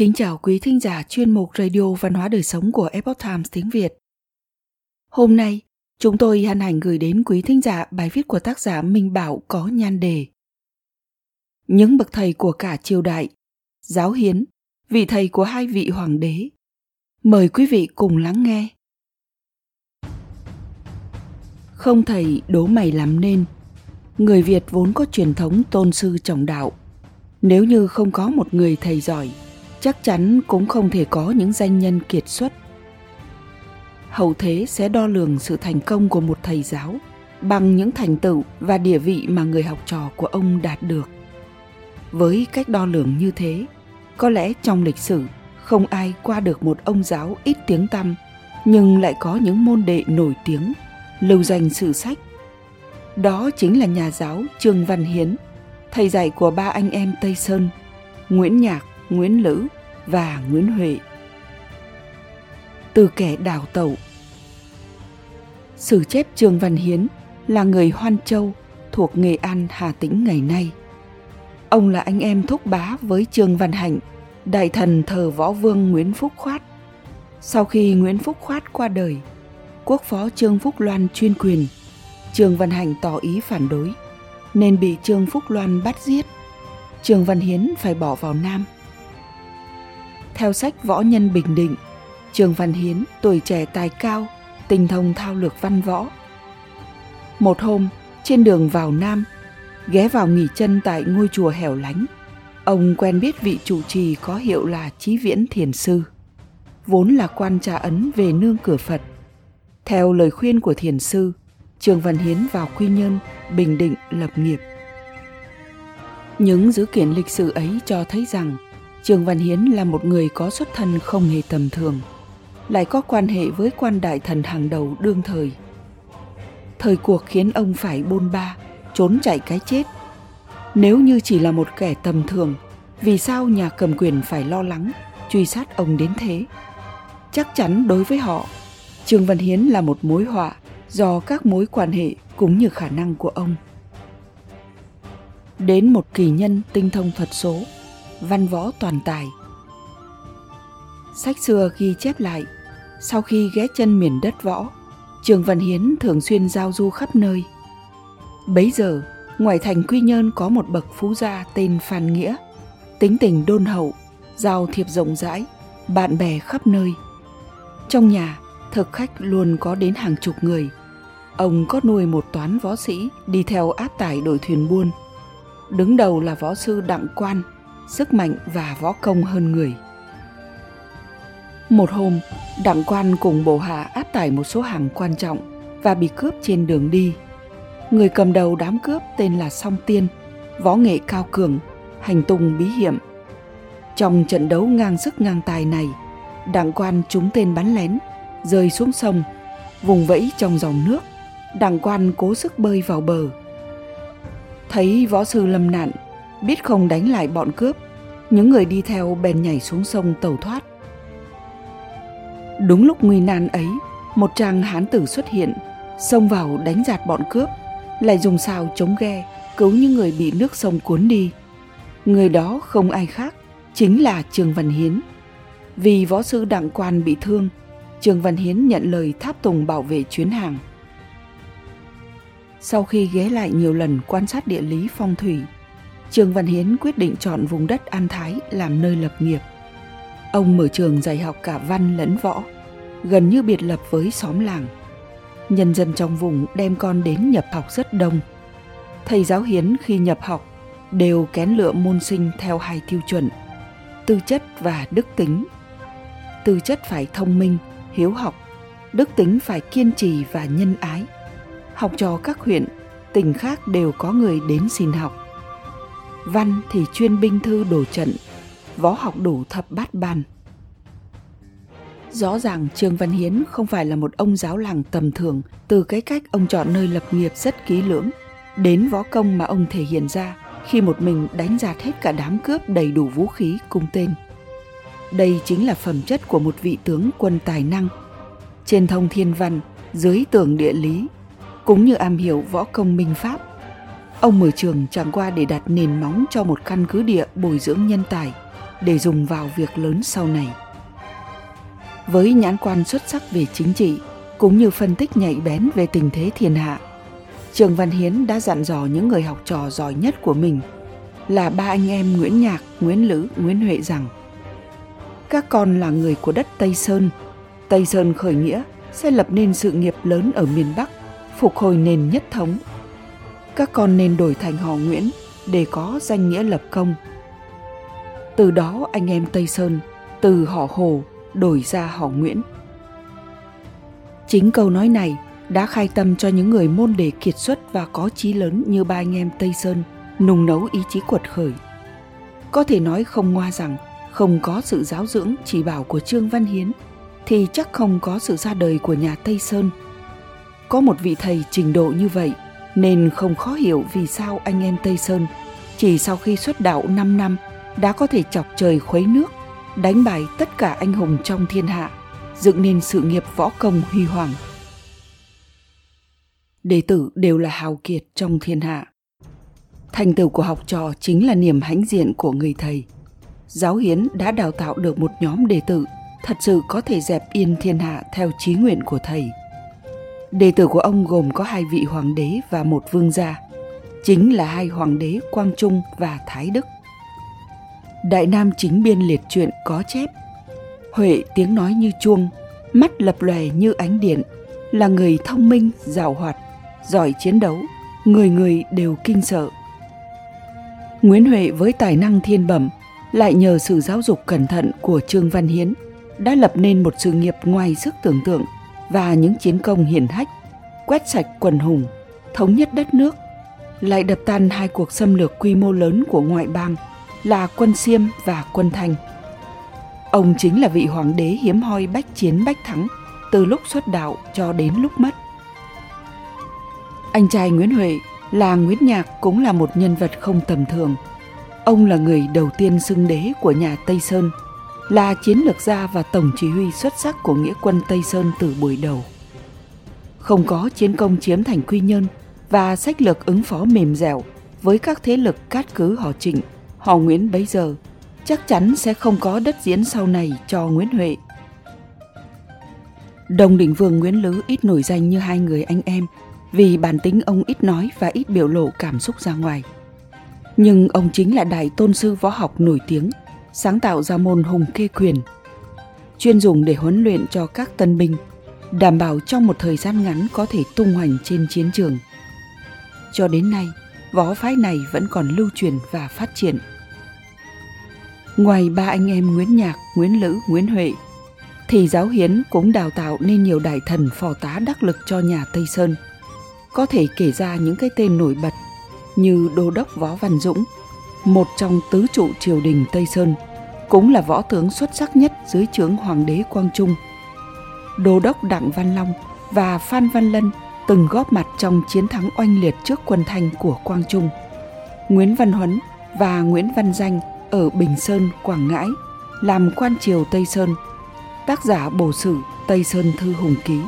Kính chào quý thính giả chuyên mục Radio Văn hóa Đời Sống của Epoch Times tiếng Việt. Hôm nay, chúng tôi hân hạnh gửi đến quý thính giả bài viết của tác giả Minh Bảo có nhan đề Những bậc thầy của cả triều đại, giáo hiến, vị thầy của hai vị hoàng đế. Mời quý vị cùng lắng nghe. Không thầy đố mày làm nên, người Việt vốn có truyền thống tôn sư trọng đạo. Nếu như không có một người thầy giỏi, chắc chắn cũng không thể có những danh nhân kiệt xuất. Hậu thế sẽ đo lường sự thành công của một thầy giáo bằng những thành tựu và địa vị mà người học trò của ông đạt được. Với cách đo lường như thế, có lẽ trong lịch sử không ai qua được một ông giáo ít tiếng tăm, nhưng lại có những môn đệ nổi tiếng, lưu danh sử sách. Đó chính là nhà giáo trương văn hiến, thầy dạy của ba anh em tây sơn, nguyễn nhạc Nguyễn Lữ và Nguyễn Huệ. Từ kẻ đào tẩu Sử chép Trương Văn Hiến là người Hoan Châu thuộc Nghệ An Hà Tĩnh ngày nay. Ông là anh em thúc bá với Trương Văn Hạnh, đại thần thờ võ vương Nguyễn Phúc Khoát. Sau khi Nguyễn Phúc Khoát qua đời, quốc phó Trương Phúc Loan chuyên quyền, Trương Văn Hạnh tỏ ý phản đối, nên bị Trương Phúc Loan bắt giết. Trương Văn Hiến phải bỏ vào Nam – theo sách Võ Nhân Bình Định, Trường Văn Hiến tuổi trẻ tài cao, tinh thông thao lược văn võ. Một hôm, trên đường vào Nam, ghé vào nghỉ chân tại ngôi chùa hẻo lánh, ông quen biết vị trụ trì có hiệu là Chí Viễn Thiền Sư, vốn là quan trà ấn về nương cửa Phật. Theo lời khuyên của Thiền Sư, Trường Văn Hiến vào Quy Nhơn, Bình Định lập nghiệp. Những dữ kiện lịch sử ấy cho thấy rằng Trương Văn Hiến là một người có xuất thân không hề tầm thường, lại có quan hệ với quan đại thần hàng đầu đương thời. Thời cuộc khiến ông phải bôn ba, trốn chạy cái chết. Nếu như chỉ là một kẻ tầm thường, vì sao nhà cầm quyền phải lo lắng, truy sát ông đến thế? Chắc chắn đối với họ, Trương Văn Hiến là một mối họa do các mối quan hệ cũng như khả năng của ông. Đến một kỳ nhân tinh thông thuật số văn võ toàn tài. Sách xưa ghi chép lại, sau khi ghé chân miền đất võ, Trường Văn Hiến thường xuyên giao du khắp nơi. Bấy giờ, ngoài thành Quy Nhơn có một bậc phú gia tên Phan Nghĩa, tính tình đôn hậu, giao thiệp rộng rãi, bạn bè khắp nơi. Trong nhà, thực khách luôn có đến hàng chục người. Ông có nuôi một toán võ sĩ đi theo áp tải đội thuyền buôn. Đứng đầu là võ sư Đặng Quan, sức mạnh và võ công hơn người. Một hôm, đặng quan cùng bộ hạ áp tải một số hàng quan trọng và bị cướp trên đường đi. Người cầm đầu đám cướp tên là Song Tiên, võ nghệ cao cường, hành tung bí hiểm. Trong trận đấu ngang sức ngang tài này, đặng quan trúng tên bắn lén, rơi xuống sông, vùng vẫy trong dòng nước, đặng quan cố sức bơi vào bờ. Thấy võ sư lâm nạn, biết không đánh lại bọn cướp, những người đi theo bèn nhảy xuống sông tẩu thoát. Đúng lúc nguy nan ấy, một trang hán tử xuất hiện, xông vào đánh giạt bọn cướp, lại dùng sao chống ghe, cứu những người bị nước sông cuốn đi. Người đó không ai khác, chính là trương văn hiến. Vì võ sư đặng quan bị thương trương văn hiến nhận lời tháp tùng bảo vệ chuyến hàng. Sau khi ghé lại nhiều lần quan sát địa lý phong thủy Trương Văn Hiến quyết định chọn vùng đất An Thái làm nơi lập nghiệp. Ông mở trường dạy học cả văn lẫn võ, gần như biệt lập với xóm làng. Nhân dân trong vùng đem con đến nhập học rất đông. Thầy giáo Hiến khi nhập học đều kén lựa môn sinh theo hai tiêu chuẩn, tư chất và đức tính. Tư chất phải thông minh, hiếu học, đức tính phải kiên trì và nhân ái. Học trò các huyện, tỉnh khác đều có người đến xin học văn thì chuyên binh thư đồ trận, võ học đủ thập bát bàn Rõ ràng Trương Văn Hiến không phải là một ông giáo làng tầm thường từ cái cách ông chọn nơi lập nghiệp rất kỹ lưỡng, đến võ công mà ông thể hiện ra khi một mình đánh giạt hết cả đám cướp đầy đủ vũ khí cung tên. Đây chính là phẩm chất của một vị tướng quân tài năng. Trên thông thiên văn, dưới tường địa lý, cũng như am hiểu võ công minh pháp, Ông mở trường chẳng qua để đặt nền móng cho một căn cứ địa bồi dưỡng nhân tài, để dùng vào việc lớn sau này. Với nhãn quan xuất sắc về chính trị, cũng như phân tích nhạy bén về tình thế thiên hạ, Trường Văn Hiến đã dặn dò những người học trò giỏi nhất của mình là ba anh em Nguyễn Nhạc, Nguyễn Lữ, Nguyễn Huệ rằng các con là người của đất Tây Sơn. Tây Sơn khởi nghĩa sẽ lập nên sự nghiệp lớn ở miền Bắc, phục hồi nền nhất thống. Các con nên đổi thành họ Nguyễn để có danh nghĩa lập công. Từ đó anh em Tây Sơn từ họ Hồ đổi ra họ Nguyễn. Chính câu nói này đã khai tâm cho những người môn đề kiệt xuất và có chí lớn như ba anh em Tây Sơn nung nấu ý chí quật khởi. Có thể nói không ngoa rằng không có sự giáo dưỡng chỉ bảo của Trương Văn Hiến thì chắc không có sự ra đời của nhà Tây Sơn. Có một vị thầy trình độ như vậy nên không khó hiểu vì sao anh em Tây Sơn chỉ sau khi xuất đạo 5 năm đã có thể chọc trời khuấy nước, đánh bại tất cả anh hùng trong thiên hạ, dựng nên sự nghiệp võ công huy hoàng. Đệ tử đều là hào kiệt trong thiên hạ. Thành tựu của học trò chính là niềm hãnh diện của người thầy. Giáo Hiến đã đào tạo được một nhóm đệ tử thật sự có thể dẹp yên thiên hạ theo chí nguyện của thầy. Đệ tử của ông gồm có hai vị hoàng đế và một vương gia, chính là hai hoàng đế Quang Trung và Thái Đức. Đại Nam chính biên liệt truyện có chép Huệ tiếng nói như chuông, mắt lập lòe như ánh điện, là người thông minh, giàu hoạt, giỏi chiến đấu, người người đều kinh sợ. Nguyễn Huệ với tài năng thiên bẩm lại nhờ sự giáo dục cẩn thận của Trương Văn Hiến đã lập nên một sự nghiệp ngoài sức tưởng tượng và những chiến công hiển hách, quét sạch quần hùng, thống nhất đất nước, lại đập tan hai cuộc xâm lược quy mô lớn của ngoại bang là quân Xiêm và quân Thanh. Ông chính là vị hoàng đế hiếm hoi bách chiến bách thắng từ lúc xuất đạo cho đến lúc mất. Anh trai Nguyễn Huệ là Nguyễn Nhạc cũng là một nhân vật không tầm thường. Ông là người đầu tiên xưng đế của nhà Tây Sơn, là chiến lược gia và tổng chỉ huy xuất sắc của nghĩa quân Tây Sơn từ buổi đầu. Không có chiến công chiếm thành Quy Nhơn và sách lược ứng phó mềm dẻo với các thế lực cát cứ họ Trịnh, họ Nguyễn bấy giờ, chắc chắn sẽ không có đất diễn sau này cho Nguyễn Huệ. Đồng định vương Nguyễn Lứ ít nổi danh như hai người anh em vì bản tính ông ít nói và ít biểu lộ cảm xúc ra ngoài. Nhưng ông chính là đại tôn sư võ học nổi tiếng, sáng tạo ra môn hùng kê quyền, chuyên dùng để huấn luyện cho các tân binh, đảm bảo trong một thời gian ngắn có thể tung hoành trên chiến trường. Cho đến nay, võ phái này vẫn còn lưu truyền và phát triển. Ngoài ba anh em Nguyễn Nhạc, Nguyễn Lữ, Nguyễn Huệ, thì giáo hiến cũng đào tạo nên nhiều đại thần phò tá đắc lực cho nhà Tây Sơn – có thể kể ra những cái tên nổi bật như Đô đốc Võ Văn Dũng, một trong tứ trụ triều đình Tây Sơn, cũng là võ tướng xuất sắc nhất dưới trướng Hoàng đế Quang Trung. Đô đốc Đặng Văn Long và Phan Văn Lân từng góp mặt trong chiến thắng oanh liệt trước quân Thanh của Quang Trung. Nguyễn Văn Huấn và Nguyễn Văn Danh ở Bình Sơn, Quảng Ngãi làm quan triều Tây Sơn, tác giả bổ sử Tây Sơn Thư Hùng Ký.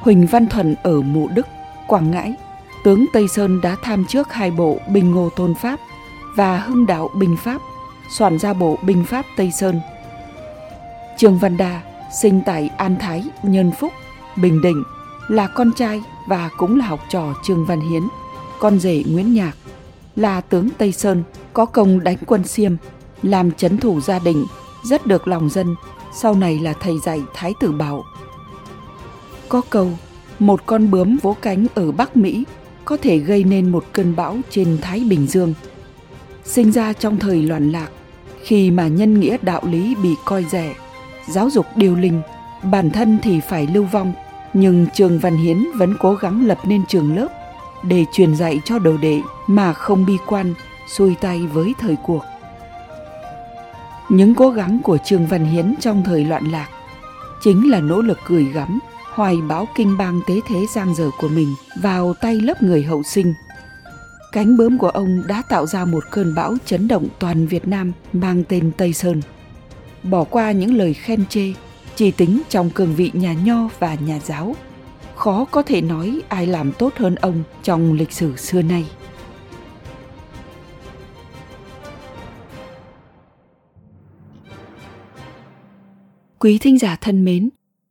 Huỳnh Văn Thuần ở Mộ Đức, Quảng Ngãi, tướng Tây Sơn đã tham trước hai bộ Bình Ngô Tôn Pháp và Hưng Đạo Bình Pháp, soạn ra bộ Bình Pháp Tây Sơn. Trương Văn Đa sinh tại An Thái, Nhân Phúc, Bình Định, là con trai và cũng là học trò Trương Văn Hiến, con rể Nguyễn Nhạc, là tướng Tây Sơn, có công đánh quân Xiêm, làm chấn thủ gia đình, rất được lòng dân, sau này là thầy dạy Thái tử Bảo có câu, một con bướm vỗ cánh ở Bắc Mỹ có thể gây nên một cơn bão trên Thái Bình Dương. Sinh ra trong thời loạn lạc, khi mà nhân nghĩa đạo lý bị coi rẻ, giáo dục điều linh, bản thân thì phải lưu vong, nhưng Trường Văn Hiến vẫn cố gắng lập nên trường lớp để truyền dạy cho đồ đệ mà không bi quan, xuôi tay với thời cuộc. Những cố gắng của Trường Văn Hiến trong thời loạn lạc chính là nỗ lực gửi gắm hoài bão kinh bang tế thế giang dở của mình vào tay lớp người hậu sinh. Cánh bướm của ông đã tạo ra một cơn bão chấn động toàn Việt Nam mang tên Tây Sơn. Bỏ qua những lời khen chê, chỉ tính trong cường vị nhà nho và nhà giáo, khó có thể nói ai làm tốt hơn ông trong lịch sử xưa nay. Quý thính giả thân mến,